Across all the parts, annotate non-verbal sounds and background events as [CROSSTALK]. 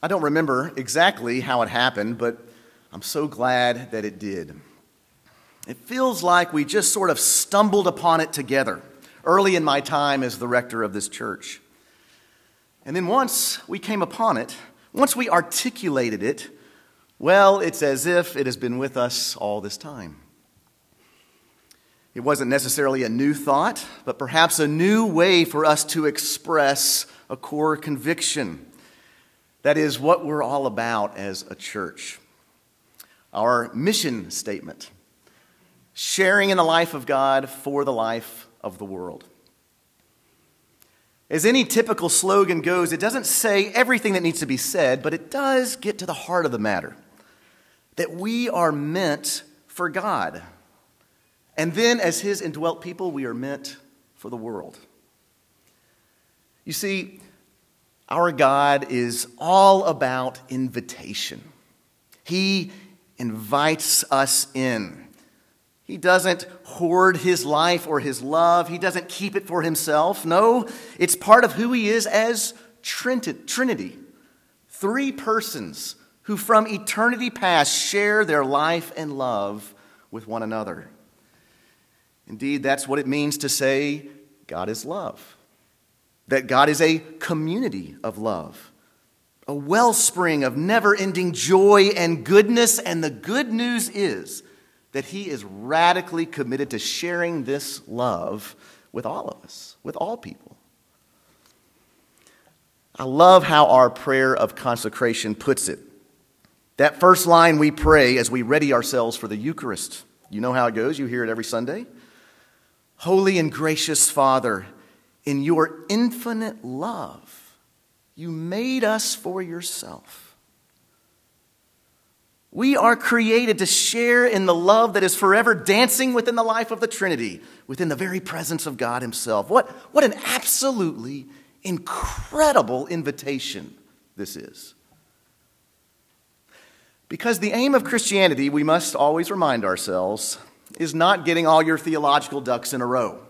I don't remember exactly how it happened, but I'm so glad that it did. It feels like we just sort of stumbled upon it together early in my time as the rector of this church. And then once we came upon it, once we articulated it, well, it's as if it has been with us all this time. It wasn't necessarily a new thought, but perhaps a new way for us to express a core conviction. That is what we're all about as a church. Our mission statement sharing in the life of God for the life of the world. As any typical slogan goes, it doesn't say everything that needs to be said, but it does get to the heart of the matter that we are meant for God. And then, as His indwelt people, we are meant for the world. You see, our God is all about invitation. He invites us in. He doesn't hoard his life or his love. He doesn't keep it for himself. No, it's part of who he is as Trinity. Three persons who from eternity past share their life and love with one another. Indeed, that's what it means to say God is love. That God is a community of love, a wellspring of never ending joy and goodness. And the good news is that he is radically committed to sharing this love with all of us, with all people. I love how our prayer of consecration puts it. That first line we pray as we ready ourselves for the Eucharist. You know how it goes, you hear it every Sunday. Holy and gracious Father, in your infinite love, you made us for yourself. We are created to share in the love that is forever dancing within the life of the Trinity, within the very presence of God Himself. What, what an absolutely incredible invitation this is. Because the aim of Christianity, we must always remind ourselves, is not getting all your theological ducks in a row.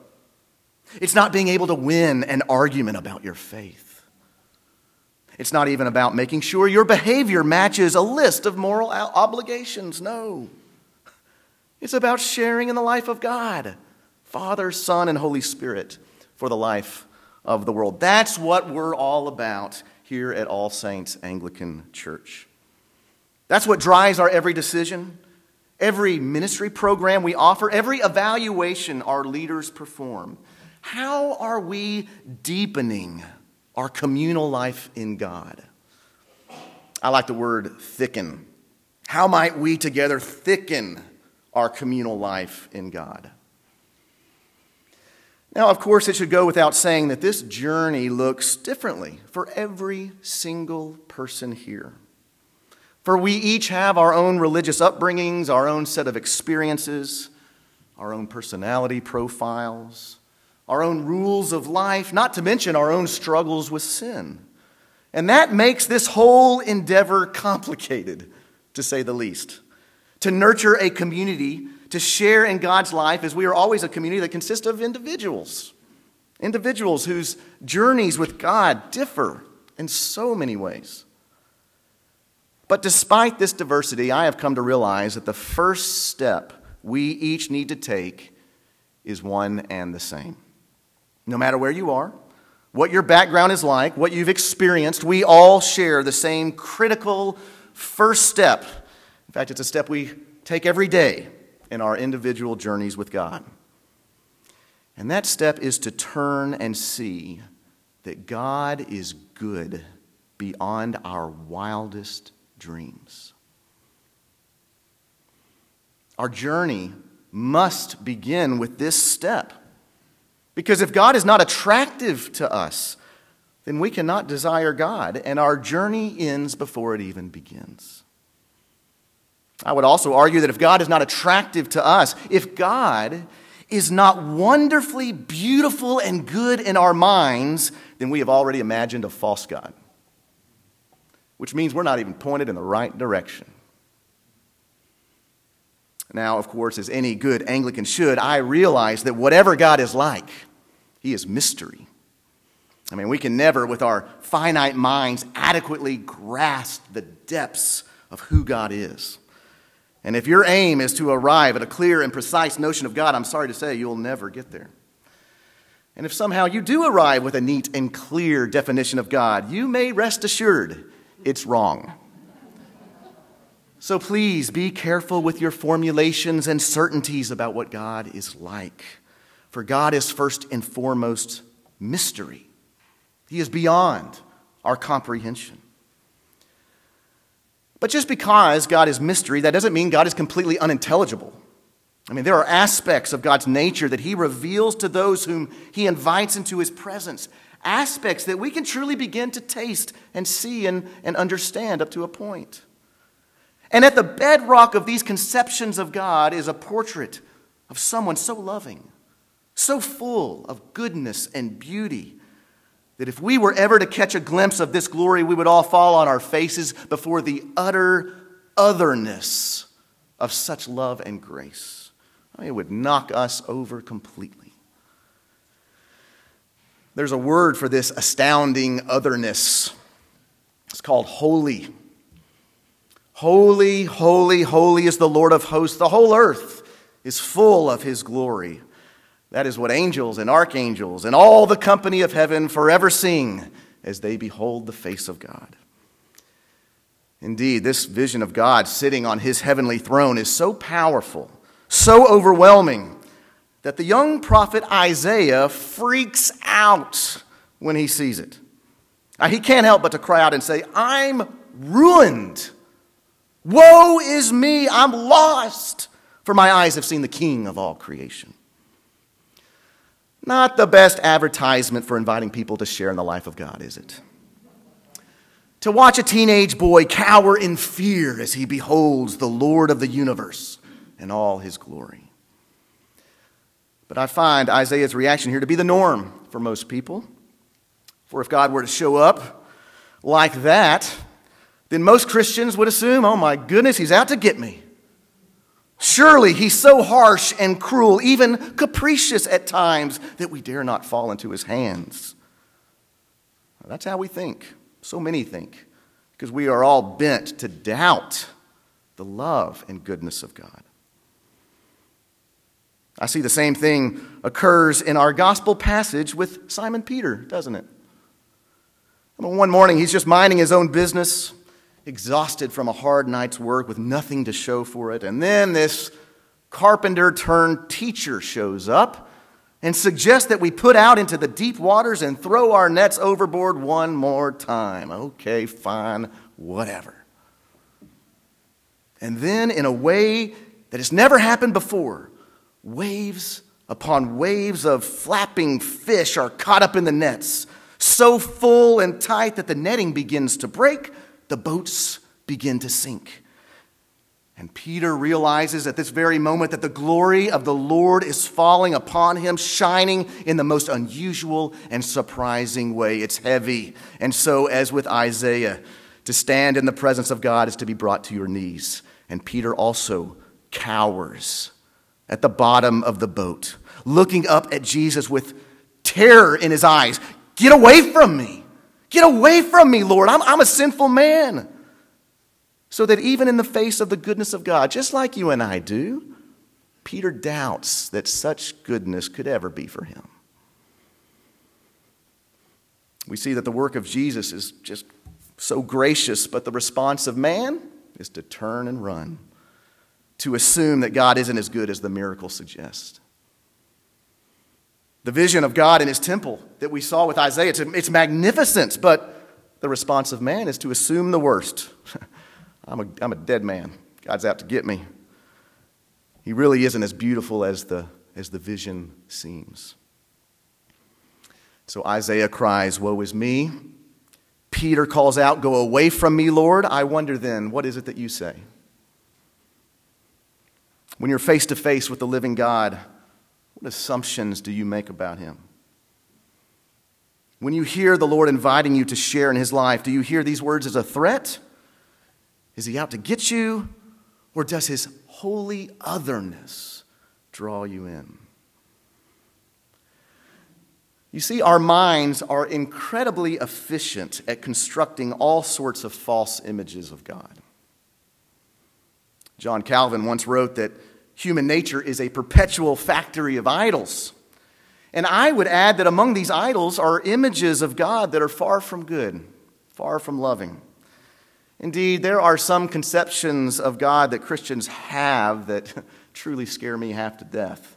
It's not being able to win an argument about your faith. It's not even about making sure your behavior matches a list of moral obligations. No. It's about sharing in the life of God, Father, Son, and Holy Spirit for the life of the world. That's what we're all about here at All Saints Anglican Church. That's what drives our every decision, every ministry program we offer, every evaluation our leaders perform. How are we deepening our communal life in God. I like the word thicken. How might we together thicken our communal life in God? Now, of course, it should go without saying that this journey looks differently for every single person here. For we each have our own religious upbringings, our own set of experiences, our own personality profiles, our own rules of life, not to mention our own struggles with sin. And that makes this whole endeavor complicated, to say the least. To nurture a community, to share in God's life, as we are always a community that consists of individuals. Individuals whose journeys with God differ in so many ways. But despite this diversity, I have come to realize that the first step we each need to take is one and the same no matter where you are, what your background is like, what you've experienced, we all share the same critical first step. In fact, it's a step we take every day in our individual journeys with God. And that step is to turn and see that God is good beyond our wildest dreams. Our journey must begin with this step. Because if God is not attractive to us, then we cannot desire God, and our journey ends before it even begins. I would also argue that if God is not attractive to us, if God is not wonderfully beautiful and good in our minds, then we have already imagined a false God, which means we're not even pointed in the right direction. Now, of course, as any good Anglican should, I realize that whatever God is like, he is mystery. I mean, we can never, with our finite minds, adequately grasp the depths of who God is. And if your aim is to arrive at a clear and precise notion of God, I'm sorry to say you'll never get there. And if somehow you do arrive with a neat and clear definition of God, you may rest assured it's wrong. So please be careful with your formulations and certainties about what God is like. For God is first and foremost mystery, He is beyond our comprehension. But just because God is mystery, that doesn't mean God is completely unintelligible. I mean, there are aspects of God's nature that He reveals to those whom He invites into His presence, aspects that we can truly begin to taste and see and, and understand up to a point. And at the bedrock of these conceptions of God is a portrait of someone so loving, so full of goodness and beauty, that if we were ever to catch a glimpse of this glory, we would all fall on our faces before the utter otherness of such love and grace. I mean, it would knock us over completely. There's a word for this astounding otherness. It's called holy. Holy, holy, holy is the Lord of hosts. The whole earth is full of his glory. That is what angels and archangels and all the company of heaven forever sing as they behold the face of God. Indeed, this vision of God sitting on his heavenly throne is so powerful, so overwhelming, that the young prophet Isaiah freaks out when he sees it. Now, he can't help but to cry out and say, I'm ruined. Woe is me, I'm lost, for my eyes have seen the King of all creation. Not the best advertisement for inviting people to share in the life of God, is it? To watch a teenage boy cower in fear as he beholds the Lord of the universe in all his glory. But I find Isaiah's reaction here to be the norm for most people. For if God were to show up like that, then most Christians would assume, oh my goodness, he's out to get me. Surely he's so harsh and cruel, even capricious at times, that we dare not fall into his hands. That's how we think. So many think, because we are all bent to doubt the love and goodness of God. I see the same thing occurs in our gospel passage with Simon Peter, doesn't it? I mean, one morning he's just minding his own business exhausted from a hard night's work with nothing to show for it. And then this carpenter turned teacher shows up and suggests that we put out into the deep waters and throw our nets overboard one more time. Okay, fine, whatever. And then, in a way that has never happened before, waves upon waves of flapping fish are caught up in the nets, so full and tight that the netting begins to break the boats begin to sink. And Peter realizes at this very moment that the glory of the Lord is falling upon him, shining in the most unusual and surprising way. It's heavy. And so, as with Isaiah, to stand in the presence of God is to be brought to your knees. And Peter also cowers at the bottom of the boat, looking up at Jesus with terror in his eyes. Get away from me. Get away from me, Lord. I'm, I'm a sinful man. So that even in the face of the goodness of God, just like you and I do, Peter doubts that such goodness could ever be for him. We see that the work of Jesus is just so gracious, but the response of man is to turn and run, to assume that God isn't as good as the miracle suggests. The vision of God in his temple that we saw with Isaiah, it's, it's magnificent, but the response of man is to assume the worst. [LAUGHS] I'm, a, I'm a dead man. God's out to get me. He really isn't as beautiful as the, as the vision seems. So Isaiah cries, Woe is me. Peter calls out, Go away from me, Lord. I wonder then, what is it that you say? When you're face to face with the living God, what assumptions do you make about him? When you hear the Lord inviting you to share in his life, do you hear these words as a threat? Is he out to get you? Or does his holy otherness draw you in? You see, our minds are incredibly efficient at constructing all sorts of false images of God. John Calvin once wrote that human nature is a perpetual factory of idols. And I would add that among these idols are images of God that are far from good, far from loving. Indeed, there are some conceptions of God that Christians have that [LAUGHS] truly scare me half to death.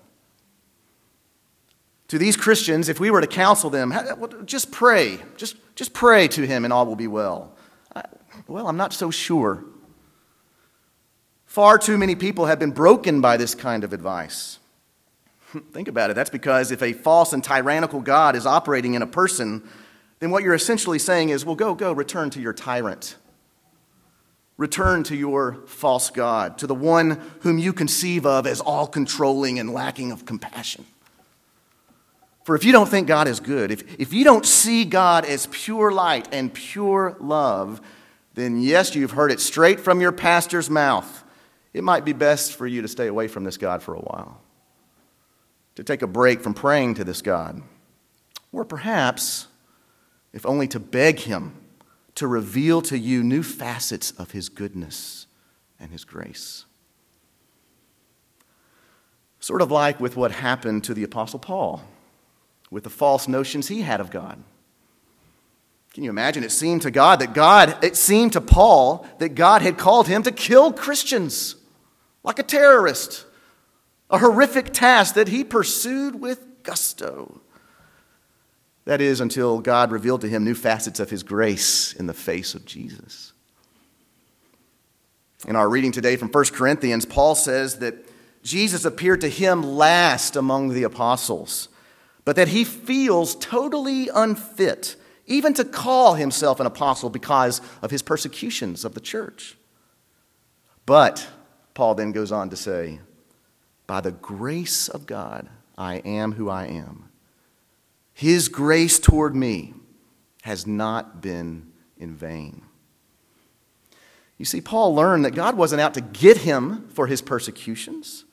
To these Christians, if we were to counsel them, just pray, just, just pray to Him and all will be well. I, well, I'm not so sure. Far too many people have been broken by this kind of advice. [LAUGHS] Think about it. That's because if a false and tyrannical God is operating in a person, then what you're essentially saying is, well, go, go, return to your tyrant. Return to your false God, to the one whom you conceive of as all controlling and lacking of compassion. For if you don't think God is good, if, if you don't see God as pure light and pure love, then yes, you've heard it straight from your pastor's mouth it might be best for you to stay away from this God for a while, to take a break from praying to this God, or perhaps, if only to beg Him to reveal to you new facets of His goodness and His grace. Sort of like with what happened to the Apostle Paul, with the false notions he had of God. Can you imagine? It seemed to God that God, it seemed to Paul that God had called him to kill Christians like a terrorist, a horrific task that he pursued with gusto. That is, until God revealed to him new facets of his grace in the face of Jesus. In our reading today from 1 Corinthians, Paul says that Jesus appeared to him last among the apostles, but that he feels totally unfit even to call himself an apostle because of his persecutions of the church. But Paul then goes on to say, By the grace of God, I am who I am. His grace toward me has not been in vain. You see, Paul learned that God wasn't out to get him for his persecutions.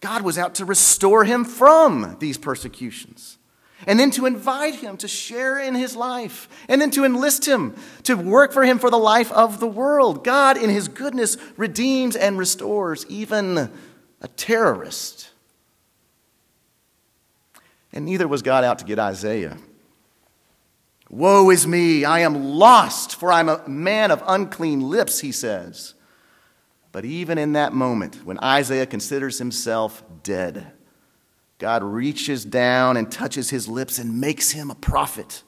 God was out to restore him from these persecutions and then to invite him to share in his life, and then to enlist him to work for him for the life of the world. God, in his goodness, redeems and restores even a terrorist. And neither was God out to get Isaiah. Woe is me, I am lost, for I'm a man of unclean lips, he says. But even in that moment, when Isaiah considers himself dead, God reaches down and touches his lips and makes him a prophet.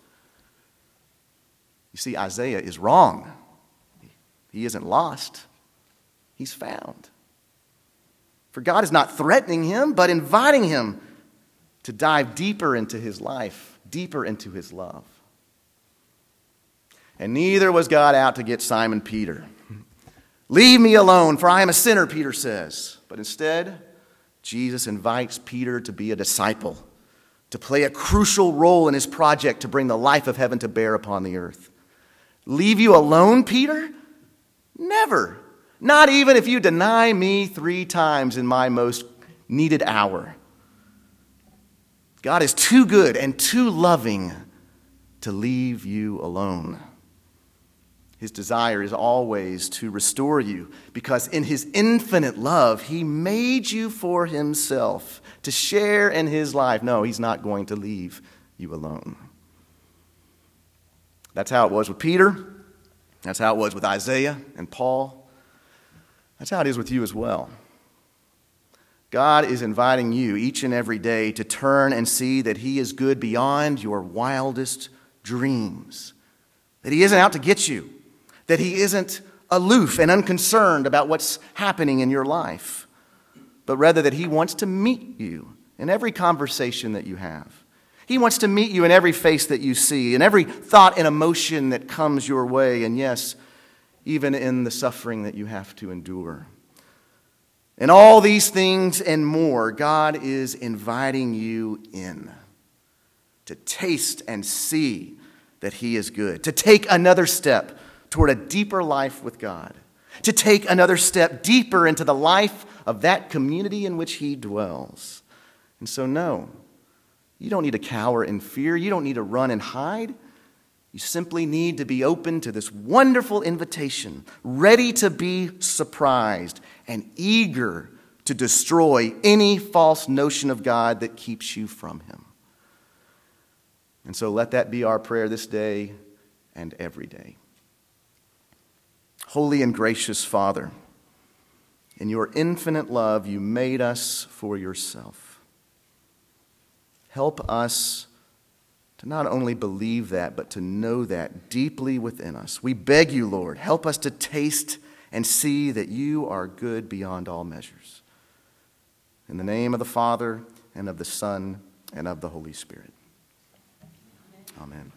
You see, Isaiah is wrong. He isn't lost, he's found. For God is not threatening him, but inviting him to dive deeper into his life, deeper into his love. And neither was God out to get Simon Peter. [LAUGHS] Leave me alone, for I am a sinner, Peter says. But instead, Jesus invites Peter to be a disciple, to play a crucial role in his project to bring the life of heaven to bear upon the earth. Leave you alone, Peter? Never. Not even if you deny me three times in my most needed hour. God is too good and too loving to leave you alone. His desire is always to restore you because, in His infinite love, He made you for Himself to share in His life. No, He's not going to leave you alone. That's how it was with Peter. That's how it was with Isaiah and Paul. That's how it is with you as well. God is inviting you each and every day to turn and see that He is good beyond your wildest dreams, that He isn't out to get you that he isn't aloof and unconcerned about what's happening in your life, but rather that he wants to meet you in every conversation that you have. He wants to meet you in every face that you see, in every thought and emotion that comes your way, and yes, even in the suffering that you have to endure. And all these things and more, God is inviting you in to taste and see that He is good, to take another step toward a deeper life with God, to take another step deeper into the life of that community in which He dwells. And so, no, You don't need to cower in fear. You don't need to run and hide. You simply need to be open to this wonderful invitation, ready to be surprised and eager to destroy any false notion of God that keeps you from Him. And so let that be our prayer this day and every day. Holy and gracious Father, in your infinite love, you made us for yourself. Help us to not only believe that, but to know that deeply within us. We beg you, Lord, help us to taste and see that you are good beyond all measures. In the name of the Father, and of the Son, and of the Holy Spirit. Amen.